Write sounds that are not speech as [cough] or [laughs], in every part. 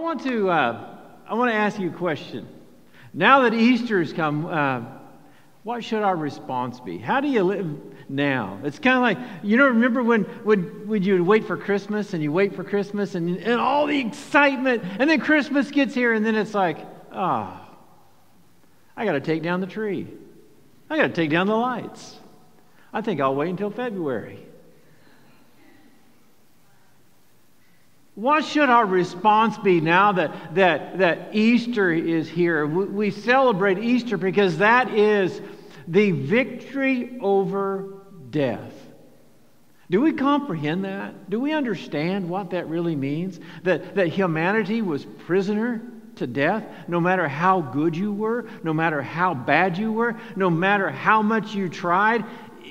want to, uh, I want to ask you a question. Now that Easter has come, uh, what should our response be? How do you live now? It's kind of like, you know, remember when, when, when you would wait for Christmas and you wait for Christmas and, and all the excitement, and then Christmas gets here, and then it's like, ah, oh, I got to take down the tree. I got to take down the lights. I think I'll wait until February. What should our response be now that, that, that Easter is here? We celebrate Easter because that is the victory over death. Do we comprehend that? Do we understand what that really means? That, that humanity was prisoner to death, no matter how good you were, no matter how bad you were, no matter how much you tried,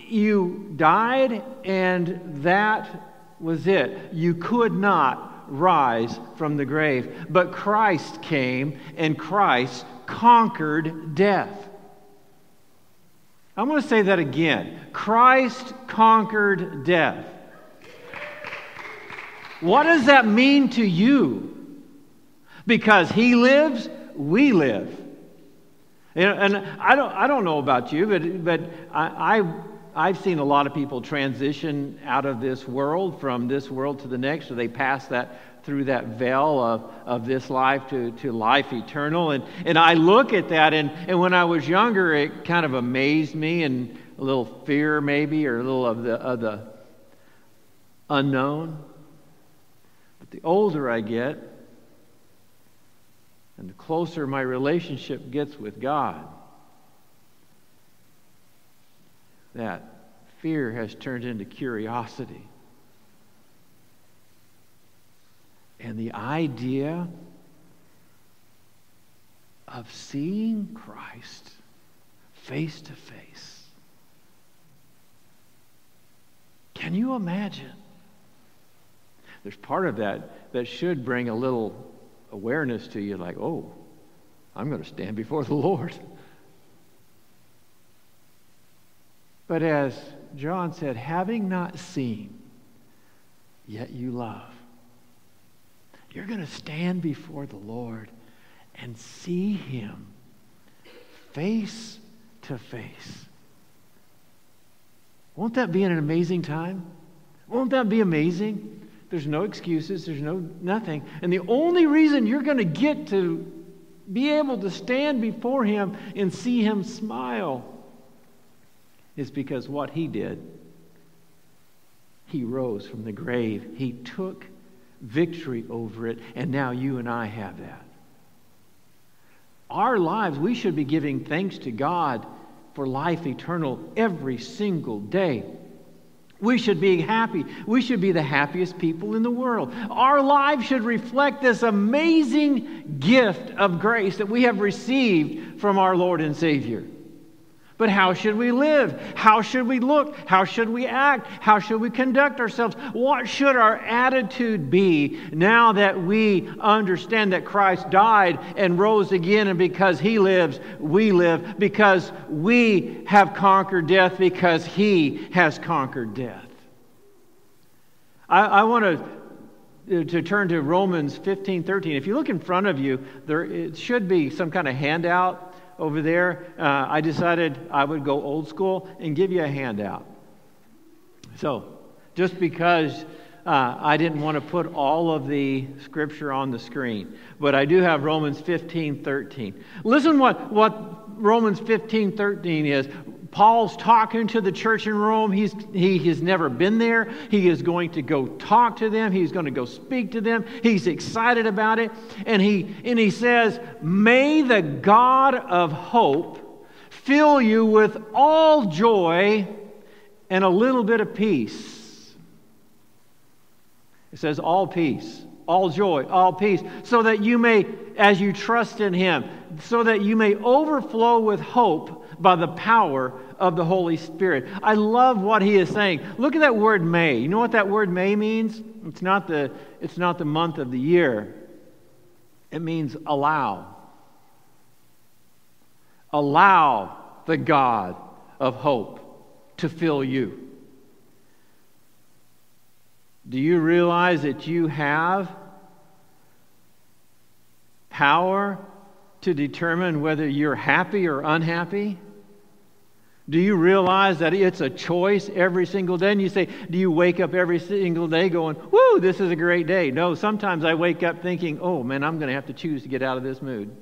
you died, and that was it. You could not rise from the grave. But Christ came and Christ conquered death. I'm going to say that again. Christ conquered death. What does that mean to you? Because he lives, we live. And, I, don't, I don't know about you, but, but I, I I've seen a lot of people transition out of this world from this world to the next, so they pass that through that veil of, of this life to, to life eternal. And, and I look at that, and, and when I was younger, it kind of amazed me, and a little fear maybe, or a little of the, of the unknown. But the older I get, and the closer my relationship gets with God, that fear has turned into curiosity. And the idea of seeing Christ face to face. Can you imagine? There's part of that that should bring a little awareness to you like, oh, I'm going to stand before the [laughs] Lord. But as John said, having not seen, yet you love. You're going to stand before the Lord and see Him face to face. Won't that be an amazing time? Won't that be amazing? There's no excuses, there's no nothing. And the only reason you're going to get to be able to stand before Him and see Him smile is because what he did, he rose from the grave. He took victory over it, and now you and I have that. Our lives, we should be giving thanks to God for life eternal every single day. We should be happy. We should be the happiest people in the world. Our lives should reflect this amazing gift of grace that we have received from our Lord and Savior. But how should we live? How should we look? How should we act? How should we conduct ourselves? What should our attitude be now that we understand that Christ died and rose again, and because He lives, we live? Because we have conquered death, because He has conquered death. I, I want to to turn to Romans 15, 13. If you look in front of you, there it should be some kind of handout over there, uh, I decided I would go old school and give you a handout. So, just because uh, I didn't want to put all of the scripture on the screen, but I do have Romans 15 13. Listen what, what Romans 15 13 is. Paul's talking to the church in Rome. He's, he has never been there. He is going to go talk to them. He's going to go speak to them. He's excited about it. And he, and he says, May the God of hope fill you with all joy and a little bit of peace. It says, all peace, all joy, all peace, so that you may, as you trust in him, so that you may overflow with hope by the power of the Holy Spirit. I love what he is saying. Look at that word may. You know what that word may means? It's not the, it's not the month of the year, it means allow. Allow the God of hope to fill you. Do you realize that you have power to determine whether you're happy or unhappy? Do you realize that it's a choice every single day? And you say, Do you wake up every single day going, Woo, this is a great day? No, sometimes I wake up thinking, Oh man, I'm going to have to choose to get out of this mood.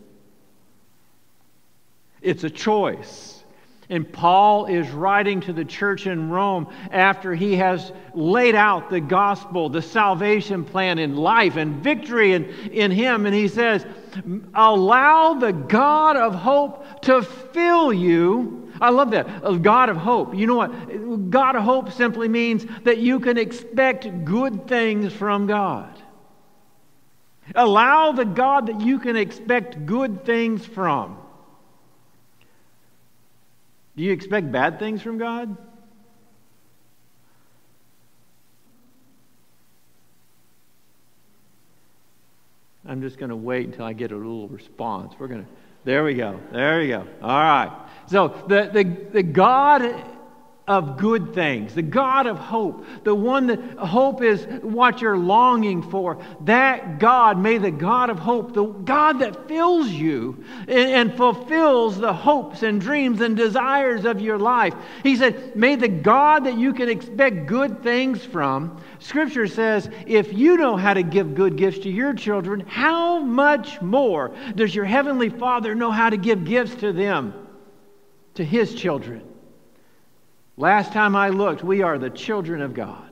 It's a choice. And Paul is writing to the church in Rome after he has laid out the gospel, the salvation plan in life and victory in, in him. And he says, Allow the God of hope to fill you. I love that. God of hope. You know what? God of hope simply means that you can expect good things from God. Allow the God that you can expect good things from. Do you expect bad things from God? I'm just going to wait until I get a little response. We're going to, there we go. There we go. All right. So the, the, the God of good things, the God of hope, the one that hope is what you're longing for. That God, may the God of hope, the God that fills you and, and, fulfills the hopes and dreams and desires of your life. He said, May the God that you can expect good things from. Scripture says, if you know how to give good gifts to your children, how much more does your Heavenly Father know how to give gifts to them, to His children? Last time I looked, we are the children of God.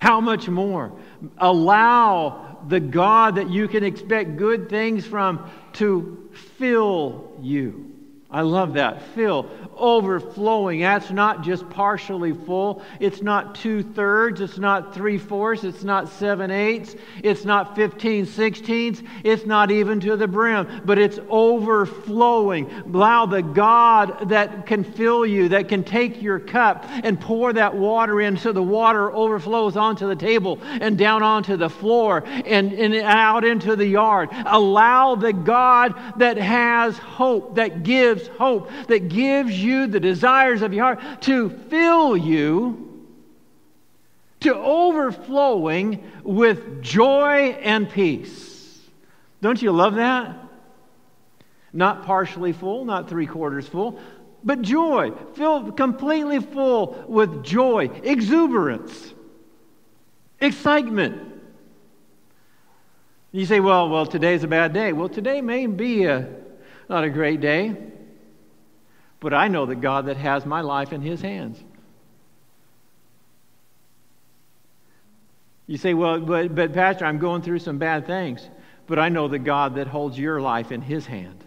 How much more? Allow the God that you can expect good things from to fill you. I love that. Fill overflowing. That's not just partially full. It's not two thirds. It's not three fourths. It's not seven eighths. It's not 15 sixteenths. It's not even to the brim, but it's overflowing. Allow the God that can fill you, that can take your cup and pour that water in so the water overflows onto the table and down onto the floor and, and out into the yard. Allow the God that has hope, that gives hope, that gives you you, the desires of your heart, to fill you to overflowing with joy and peace. Don't you love that? Not partially full, not three quarters full, but joy, filled completely full with joy, exuberance, excitement. You say, well, well, today's a bad day. Well, today may be a, not a great day. But I know the God that has my life in his hands. You say, well, but, but Pastor, I'm going through some bad things. But I know the God that holds your life in his hand.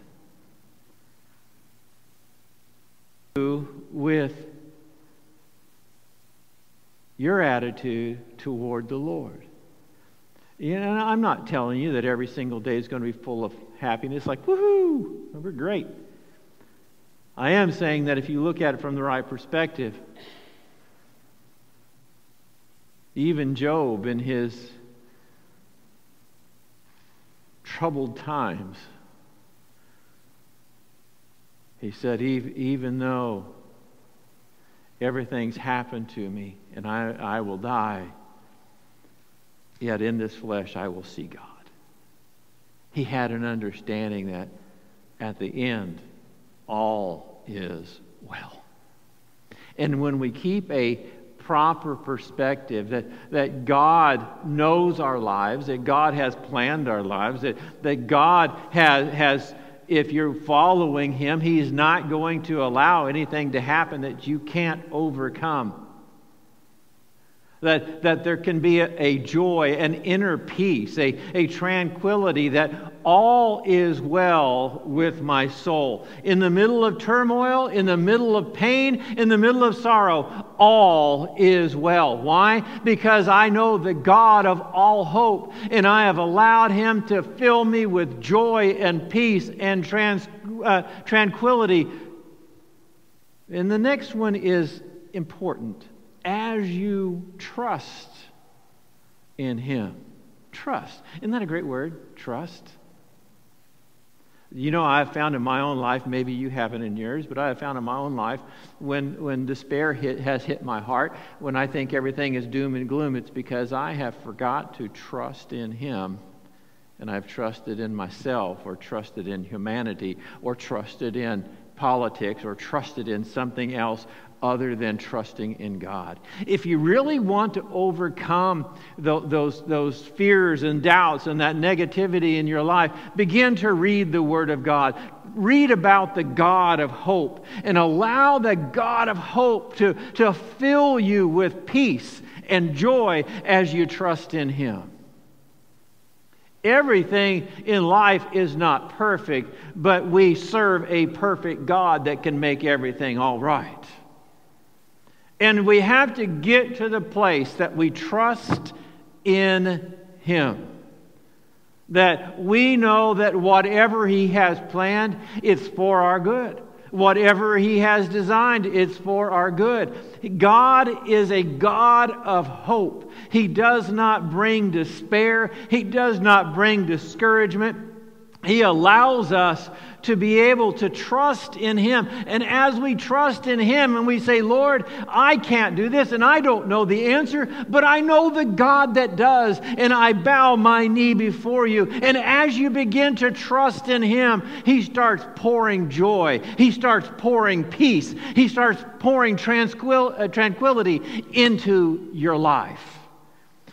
With your attitude toward the Lord. You know, I'm not telling you that every single day is going to be full of happiness, like, woohoo, we're great. I am saying that if you look at it from the right perspective, even Job in his troubled times, he said, even though everything's happened to me and I, I will die, yet in this flesh I will see God. He had an understanding that at the end, all is well. And when we keep a proper perspective that, that God knows our lives, that God has planned our lives, that, that God has, has, if you're following Him, He's not going to allow anything to happen that you can't overcome. That, that there can be a, a, joy, an inner peace, a, a tranquility that all is well with my soul. In the middle of turmoil, in the middle of pain, in the middle of sorrow, all is well. Why? Because I know the God of all hope, and I have allowed Him to fill me with joy and peace and trans, uh, tranquility. And the next one is important as you trust in Him. Trust. Isn't that a great word? Trust. You know, I've found in my own life, maybe you haven't in yours, but I have found in my own life when, when despair hit, has hit my heart, when I think everything is doom and gloom, it's because I have forgot to trust in Him and I've trusted in myself or trusted in humanity or trusted in politics or trusted in something else other than trusting in God. If you really want to overcome the, those, those fears and doubts and that negativity in your life, begin to read the Word of God. Read about the God of hope and allow the God of hope to, to fill you with peace and joy as you trust in Him. Everything in life is not perfect, but we serve a perfect God that can make everything all right. And we have to get to the place that we trust in Him. That we know that whatever He has planned, it's for our good. Whatever He has designed, it's for our good. God is a God of hope. He does not bring despair, He does not bring discouragement. He allows us to be able to trust in Him. And as we trust in Him and we say, Lord, I can't do this and I don't know the answer, but I know the God that does, and I bow my knee before you. And as you begin to trust in Him, He starts pouring joy, He starts pouring peace, He starts pouring tranquil- uh, tranquility into your life.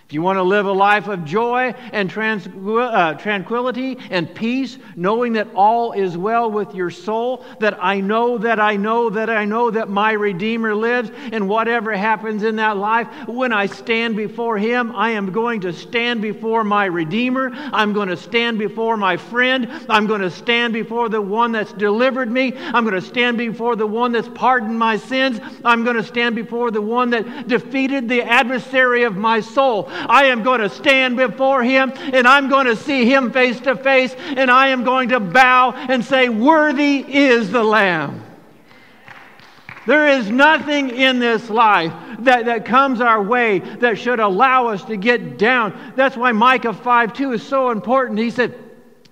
If you want to live a life of joy and uh, tranquility and peace, knowing that all is well with your soul, that I know that I know that I know that my Redeemer lives, and whatever happens in that life, when I stand before Him, I am going to stand before my Redeemer. I'm going to stand before my friend. I'm going to stand before the one that's delivered me. I'm going to stand before the one that's pardoned my sins. I'm going to stand before the one that defeated the adversary of my soul. I am going to stand before him and I'm going to see him face to face and I am going to bow and say, Worthy is the Lamb. There is nothing in this life that, that comes our way that should allow us to get down. That's why Micah 5 2 is so important. He said,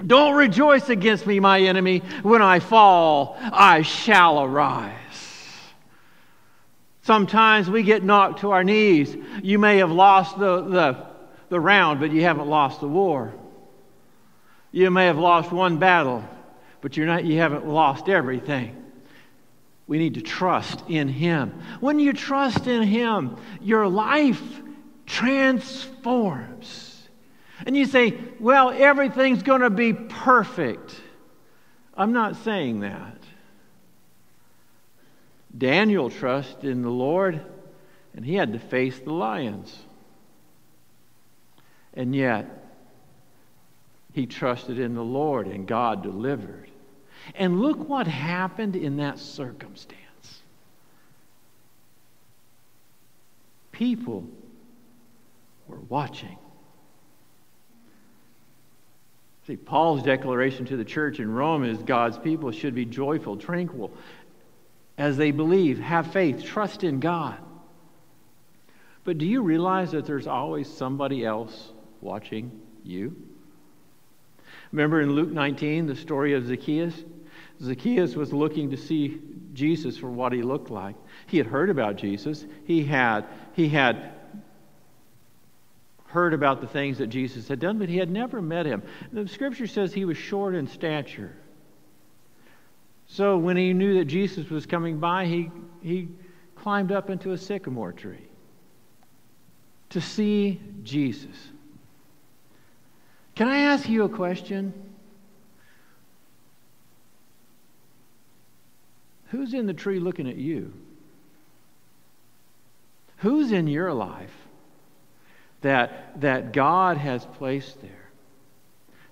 Don't rejoice against me, my enemy. When I fall, I shall arise. Sometimes we get knocked to our knees. You may have lost the, the, the round, but you haven't lost the war. You may have lost one battle, but you're not, you haven't lost everything. We need to trust in Him. When you trust in Him, your life transforms. And you say, well, everything's going to be perfect. I'm not saying that. Daniel trusted in the Lord, and he had to face the lions. And yet, he trusted in the Lord, and God delivered. And look what happened in that circumstance. People were watching. See, Paul's declaration to the church in Rome is God's people should be joyful, tranquil, as they believe, have faith, trust in God. But do you realize that there's always somebody else watching you? Remember in Luke 19, the story of Zacchaeus? Zacchaeus was looking to see Jesus for what he looked like. He had heard about Jesus. He had, he had heard about the things that Jesus had done, but he had never met him. The scripture says he was short in stature. So when he knew that Jesus was coming by, he, he climbed up into a sycamore tree to see Jesus. Can I ask you a question? Who's in the tree looking at you? Who's in your life that, that God has placed there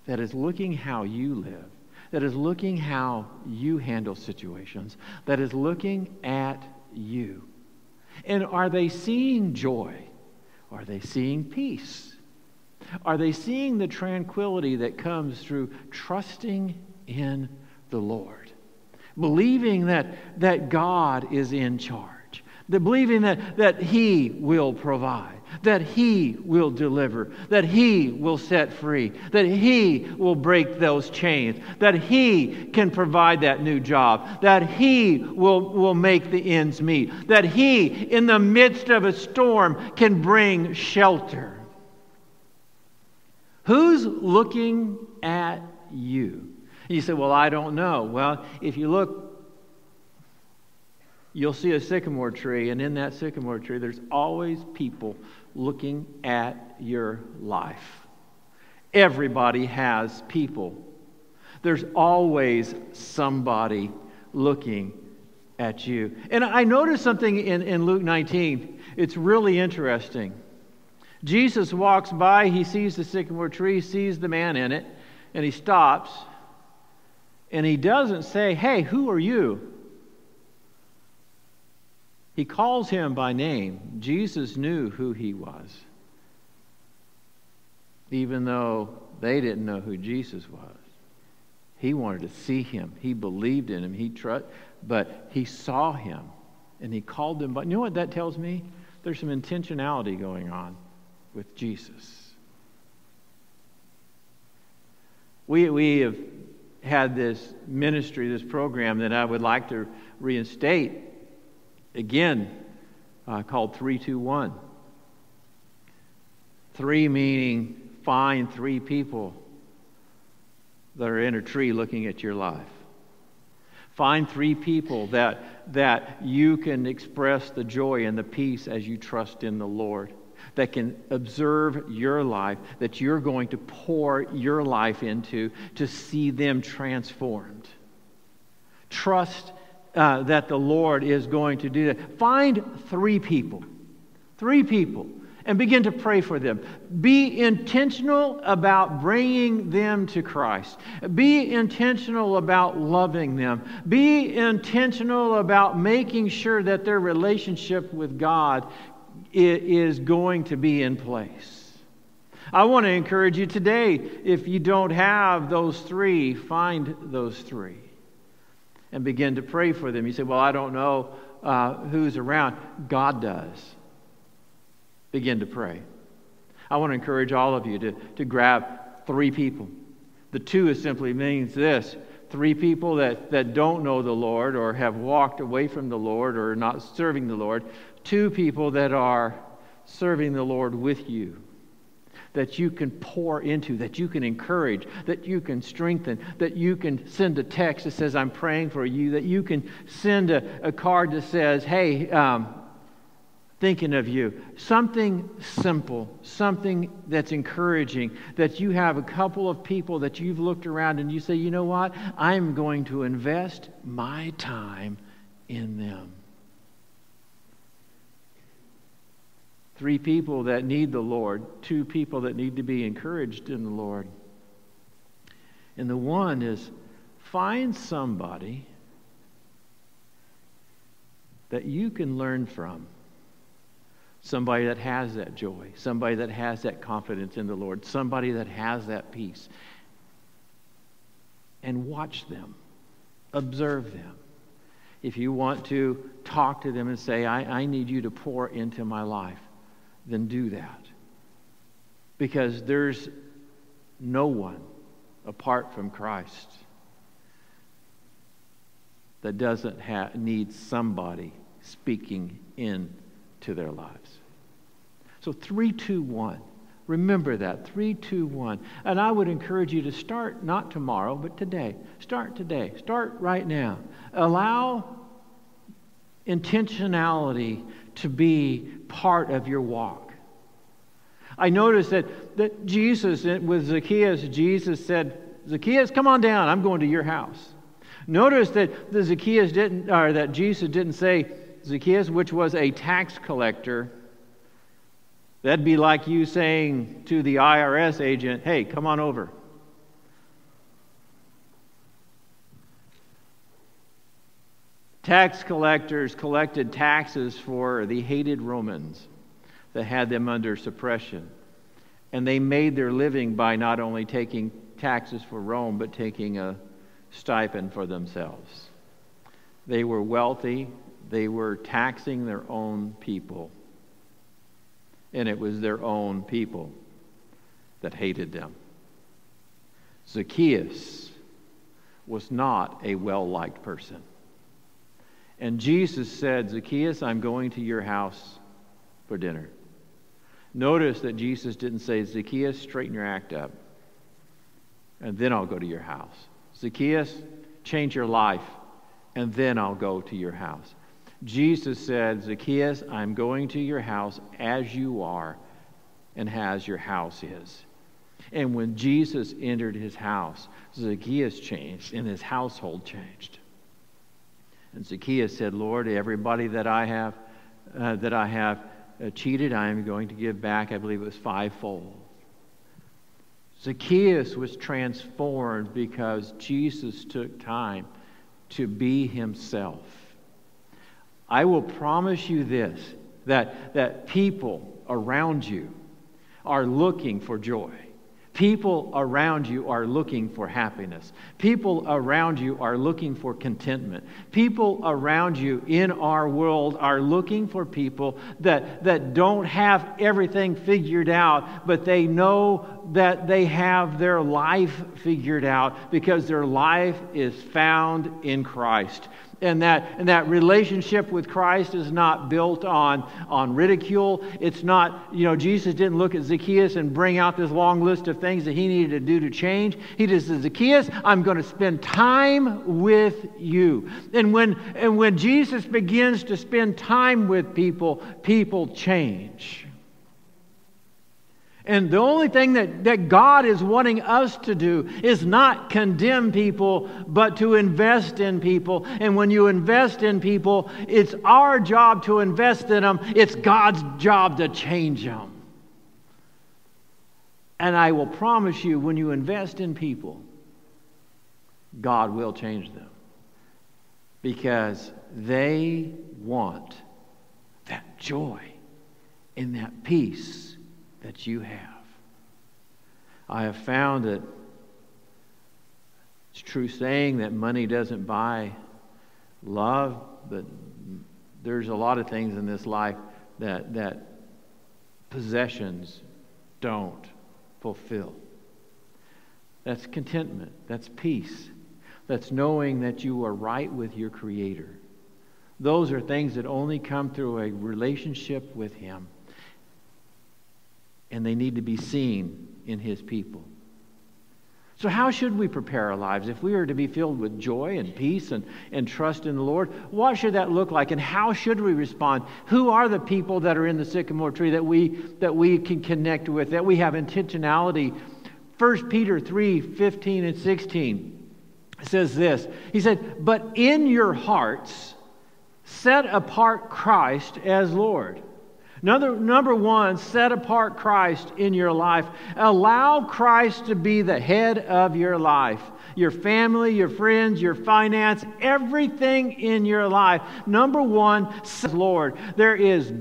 that is looking how you live? That is looking how you handle situations, that is looking at you. And are they seeing joy? Are they seeing peace? Are they seeing the tranquility that comes through trusting in the Lord? Believing that, that God is in charge, the believing that, that He will provide that He will deliver, that He will set free, that He will break those chains, that He can provide that new job, that He will, will make the ends meet, that He, in the midst of a storm, can bring shelter. Who's looking at you? You say, Well, I don't know. Well, if you look, you'll see a sycamore tree, and in that sycamore tree, there's always people looking at your life. Everybody has people. There's always somebody looking at you. And I noticed something in, in Luke 19. It's really interesting. Jesus walks by, he sees the sycamore tree, sees the man in it, and he stops. And he doesn't say, Hey, who are you? He calls him by name. Jesus knew who he was, even though they didn't know who Jesus was. He wanted to see him. He believed in him. He trust, but he saw him, and he called him. But you know what that tells me? There's some intentionality going on with Jesus. We, we have had this ministry, this program that I would like to reinstate again uh, called 321. Three meaning find three people that are in a tree looking at your life. Find three people that, that you can express the joy and the peace as you trust in the Lord, that can observe your life, that you're going to pour your life into to see them transformed. Trust uh, that the Lord is going to do that. Find three people, three people, and begin to pray for them. Be intentional about bringing them to Christ. Be intentional about loving them. Be intentional about making sure that their relationship with God is going to be in place. I want to encourage you today if you don't have those three, find those three and begin to pray for them. You say, Well, I don't know uh, who's around. God does. Begin to pray. I want to encourage all of you to, to grab three people. The two is simply means this three people that, that don't know the Lord or have walked away from the Lord or are not serving the Lord, two people that are serving the Lord with you that you can pour into, that you can encourage, that you can strengthen, that you can send a text that says, I'm praying for you, that you can send a, a card that says, Hey, um, thinking of you. Something simple, something that's encouraging, that you have a couple of people that you've looked around and you say, you know what? I'm going to invest my time in them. Three people that need the Lord, two people that need to be encouraged in the Lord. And the one is find somebody that you can learn from. Somebody that has that joy, somebody that has that confidence in the Lord, somebody that has that peace. And watch them, observe them. If you want to talk to them and say, I, I need you to pour into my life, then do that. Because there's no one apart from Christ that doesn't need somebody speaking into their lives. So, 321. Remember that. 321. And I would encourage you to start not tomorrow, but today. Start today. Start right now. Allow intentionality to be part of your walk. I noticed that, that Jesus, with Zacchaeus, Jesus said, Zacchaeus, come on down. I'm going to your house. Notice that the Zacchaeus didn't, or that Jesus didn't say Zacchaeus, which was a tax collector. That'd be like you saying to the IRS agent, hey, come on over. Tax collectors collected taxes for the hated Romans that had them under suppression. And they made their living by not only taking taxes for Rome, but taking a stipend for themselves. They were wealthy, they were taxing their own people. And it was their own people that hated them. Zacchaeus was not a well liked person. And Jesus said, Zacchaeus, I'm going to your house for dinner. Notice that Jesus didn't say, Zacchaeus, straighten your act up, and then I'll go to your house. Zacchaeus, change your life, and then I'll go to your house. Jesus said, Zacchaeus, I'm going to your house as you are and as your house is. And when Jesus entered his house, Zacchaeus changed and his household changed. And Zacchaeus said, Lord, everybody that I have, uh, that I have uh, cheated, I am going to give back, I believe it was fivefold. Zacchaeus was transformed because Jesus took time to be himself. I will promise you this that, that people around you are looking for joy. People around you are looking for happiness. People around you are looking for contentment. People around you in our world are looking for people that, that don't have everything figured out, but they know that they have their life figured out because their life is found in Christ and that, and that relationship with Christ is not built on, on ridicule. It's not, you know, Jesus didn't look at Zacchaeus and bring out this long list of things that he needed to do to change. He just said, Zacchaeus, I'm going to spend time with you. And when, and when Jesus begins to spend time with people, people change. And the only thing that, that God is wanting us to do is not condemn people, but to invest in people. And when you invest in people, it's our job to invest in them, it's God's job to change them. And I will promise you, when you invest in people, God will change them. Because they want that joy and that peace that you have. I have found that it's true saying that money doesn't buy love, but there's a lot of things in this life that, that possessions don't fulfill. That's contentment, that's peace, that's knowing that you are right with your Creator. Those are things that only come through a relationship with Him and they need to be seen in His people. So, how should we prepare our lives? If we are to be filled with joy and peace and, and trust in the Lord, what should that look like? And how should we respond? Who are the people that are in the sycamore tree that we, that we can connect with, that we have intentionality? 1 Peter 3 15 and 16 says this He said, But in your hearts, set apart Christ as Lord. Number, number one, set apart Christ in your life. Allow Christ to be the head of your life. Your family, your friends, your finance, everything in your life. Number one, Lord. There is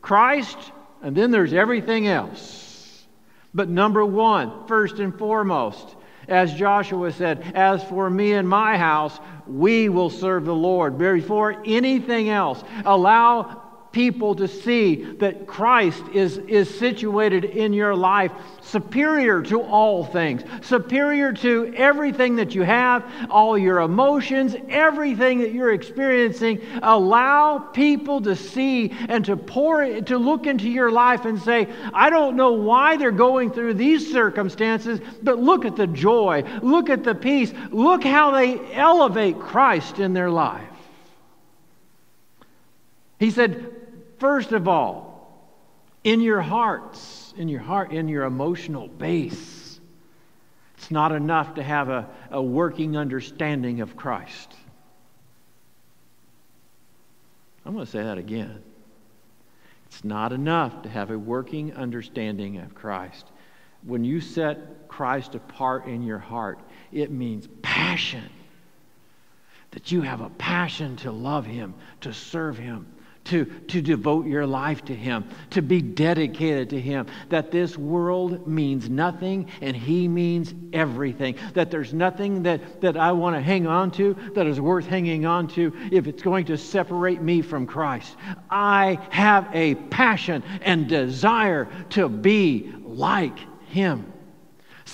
Christ, and then there's everything else. But number one, first and foremost, as Joshua said, As for me and my house, we will serve the Lord. Before anything else, allow people to see that Christ is, is situated in your life superior to all things, superior to everything that you have, all your emotions, everything that you're experiencing. Allow people to see and to pour to look into your life and say, I don't know why they're going through these circumstances, but look at the joy, look at the peace, look how they elevate Christ in their life. He said, First of all, in your hearts, in your heart, in your emotional base, it's not enough to have a, a working understanding of Christ. I'm going to say that again. It's not enough to have a working understanding of Christ. When you set Christ apart in your heart, it means passion. That you have a passion to love Him, to serve Him, to, to devote your life to Him, to be dedicated to Him, that this world means nothing and He means everything, that there's nothing that, that I want to hang on to that is worth hanging on to if it's going to separate me from Christ. I have a passion and desire to be like Him.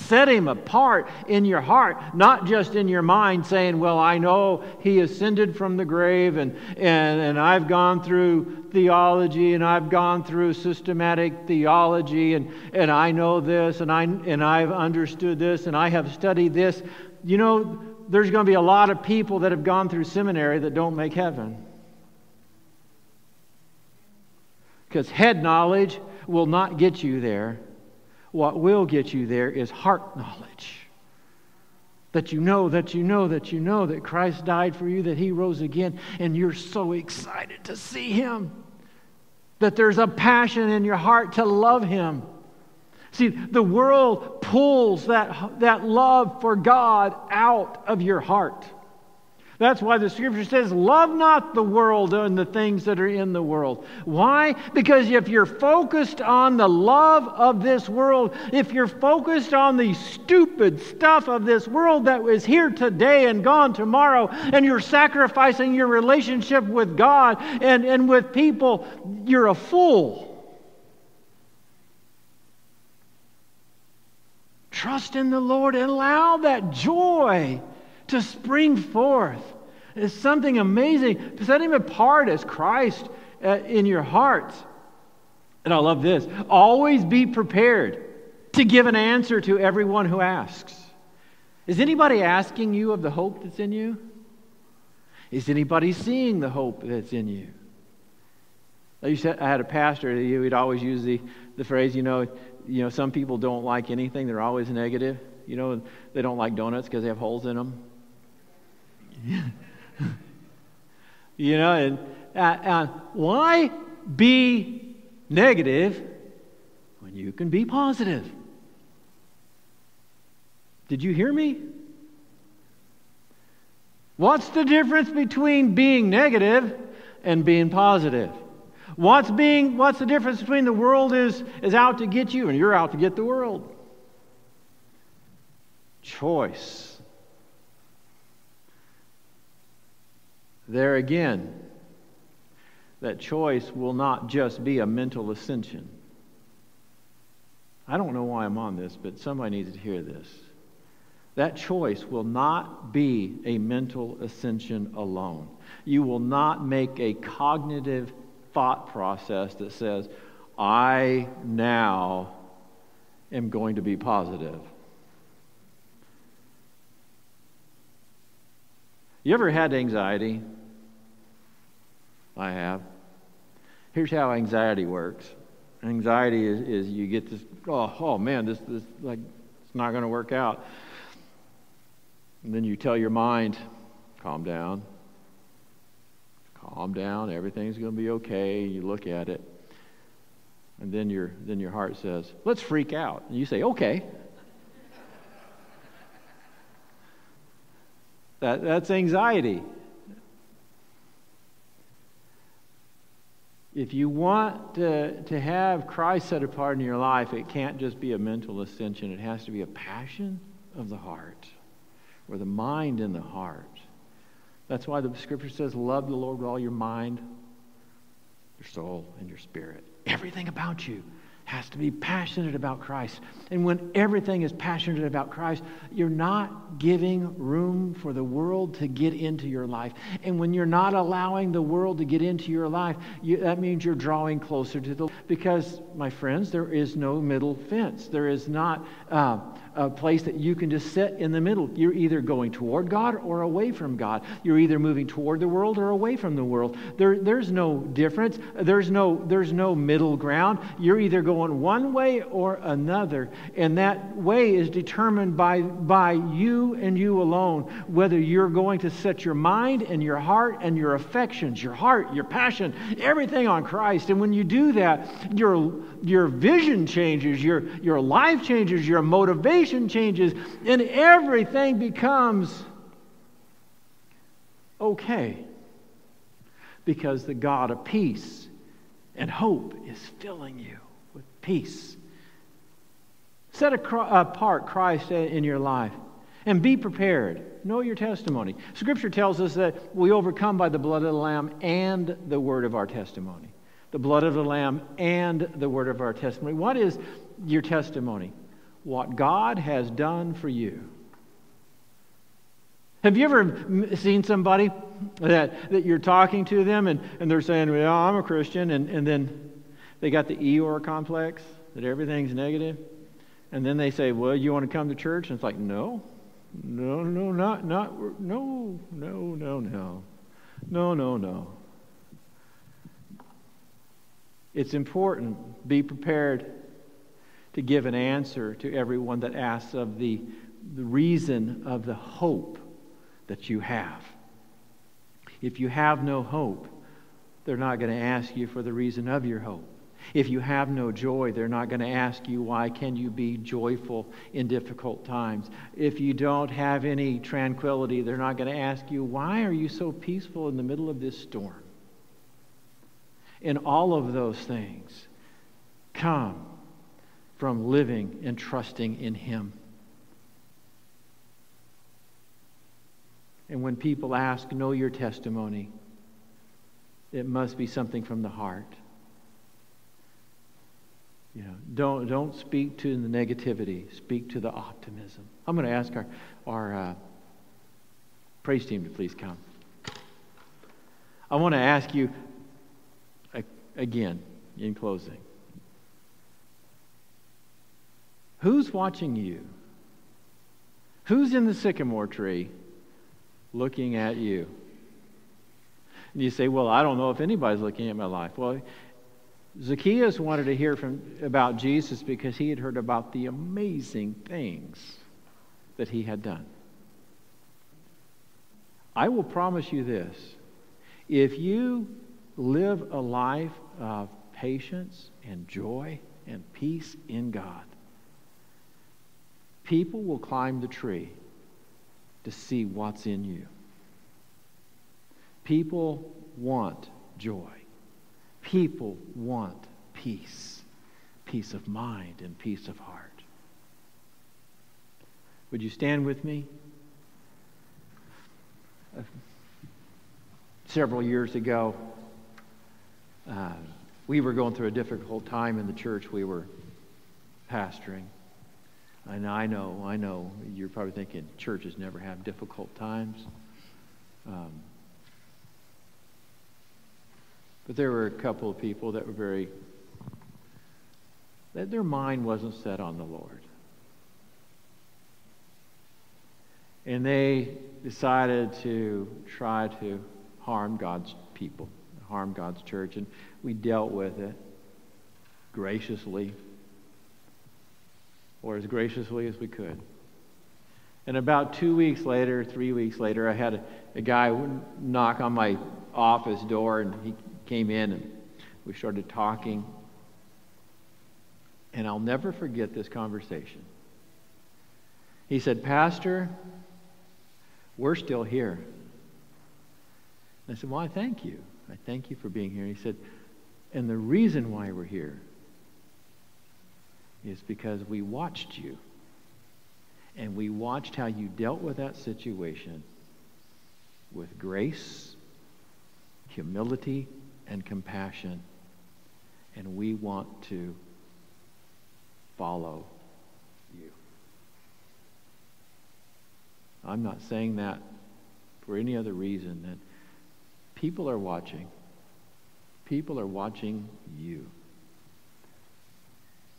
Set him apart in your heart, not just in your mind, saying, Well, I know he ascended from the grave, and, and, and I've gone through theology, and I've gone through systematic theology, and, and I know this, and, I, and I've understood this, and I have studied this. You know, there's going to be a lot of people that have gone through seminary that don't make heaven. Because head knowledge will not get you there. What will get you there is heart knowledge. That you know, that you know, that you know that Christ died for you, that He rose again, and you're so excited to see Him. That there's a passion in your heart to love Him. See, the world pulls that, that love for God out of your heart. That's why the scripture says, Love not the world and the things that are in the world. Why? Because if you're focused on the love of this world, if you're focused on the stupid stuff of this world that is here today and gone tomorrow, and you're sacrificing your relationship with God and, and with people, you're a fool. Trust in the Lord and allow that joy to spring forth. It's something amazing. Set him apart as Christ uh, in your heart. And I love this always be prepared to give an answer to everyone who asks. Is anybody asking you of the hope that's in you? Is anybody seeing the hope that's in you? I, had a pastor, he'd always use the, the phrase, you know, you know, some people don't like anything, they're always negative. You know, they don't like donuts because they have holes in them. [laughs] you know, and uh, uh, why be negative when you can be positive? Did you hear me? What's the difference between being negative and being positive? What's being what's the difference between the world is is out to get you and you're out to get the world? Choice. There again, that choice will not just be a mental ascension. I don't know why I'm on this, but somebody needs to hear this. That choice will not be a mental ascension alone. You will not make a cognitive thought process that says, I now am going to be positive. You ever had anxiety? I have. Here's how anxiety works. Anxiety is, is you get this, oh, oh man, this, this, like, it's not going to work out. And then you tell your mind, calm down. Calm down. Everything's going to be okay. You look at it. And then your, then your heart says, let's freak out. And you say, okay. that, that's anxiety. If you want to, to have Christ set apart in your life, it can't just be a mental ascension. It has to be a passion of the heart, or the mind and the heart. That's why the scripture says, Love the Lord with all your mind, your soul, and your spirit. Everything about you has to be passionate about Christ. And when everything is passionate about Christ, you're not giving room for the world to get into your life. And when you're not allowing the world to get into your life, you, that means you're drawing closer to the. Because, my friends, there is no middle fence. There is not. Uh, a place that you can just sit in the middle. You're either going toward God or away from God. You're either moving toward the world or away from the world. There, there's no difference. There's no, there's no middle ground. You're either going one way or another. And that way is determined by, by you and you alone, whether you're going to set your mind and your heart and your affections, your heart, your passion, everything on Christ. And when you do that, your, your vision changes, your, your life changes, your motivation changes and everything becomes okay. Because the God of peace and hope is filling you peace. Set apart Christ in your life and be prepared. Know your testimony. Scripture tells us that we overcome by the blood of the Lamb and the word of our testimony. The blood of the Lamb and the word of our testimony. What is your testimony? what God has done for you. Have you ever seen somebody that, that you're talking to them and, and they're saying, Well, I'm a Christian, and, and then they got the Eeyore complex, that everything's negative? And then they say, Well, you want to come to church? And it's like, No, no, no, not, not, no, no, no, no, no, no, no. It's important, be prepared to give an answer to everyone that asks of the, the reason of the hope that you have. If you have no hope, they're not going to ask you for the reason of your hope. If you have no joy, they're not going to ask you why can you be joyful in difficult times. If you don't have any tranquility, they're not going to ask you why are you so peaceful in the middle of this storm. In all of those things, come from living and trusting in Him. And when people ask, know your testimony, it must be something from the heart. You know, don't, don't speak to the negativity, speak to the optimism. I'm going to ask our, our uh, praise team to please come. I want to ask you again in closing Who's watching you? Who's in the sycamore tree looking at you? And you say, Well, I don't know if anybody's looking at my life. Well, Zacchaeus wanted to hear from, about Jesus because he had heard about the amazing things that he had done. I will promise you this if you live a life of patience and joy and peace in God, People will climb the tree to see what's in you. People want joy. People want peace, peace of mind and peace of heart. Would you stand with me? Uh, several years ago, uh, we were going through a difficult time in the church we were pastoring. And I know, I know, you're probably thinking churches never have difficult times. Um, but there were a couple of people that were very, that their mind wasn't set on the Lord. And they decided to try to harm God's people, harm God's church. And we dealt with it graciously, or as graciously as we could. And about two weeks later, three weeks later, I had a, a guy knock on my office door, and he came in and we started talking. And I'll never forget this conversation. He said, Pastor, we're still here. I said, Well, I thank you. I thank you for being here. He said, And the reason why we're here is because we watched you. And we watched how you dealt with that situation with grace, humility, and compassion. And we want to follow you. I'm not saying that for any other reason that people are watching. People are watching you.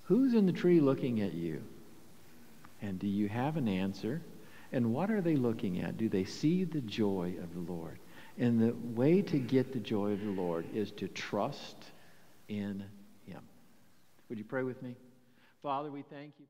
Who's in the tree looking at you? And do you have an answer? And what are they looking at? Do they see the joy of the Lord? And the way to get the joy of the Lord is to trust in Him. Would you pray with me? Father, we thank you.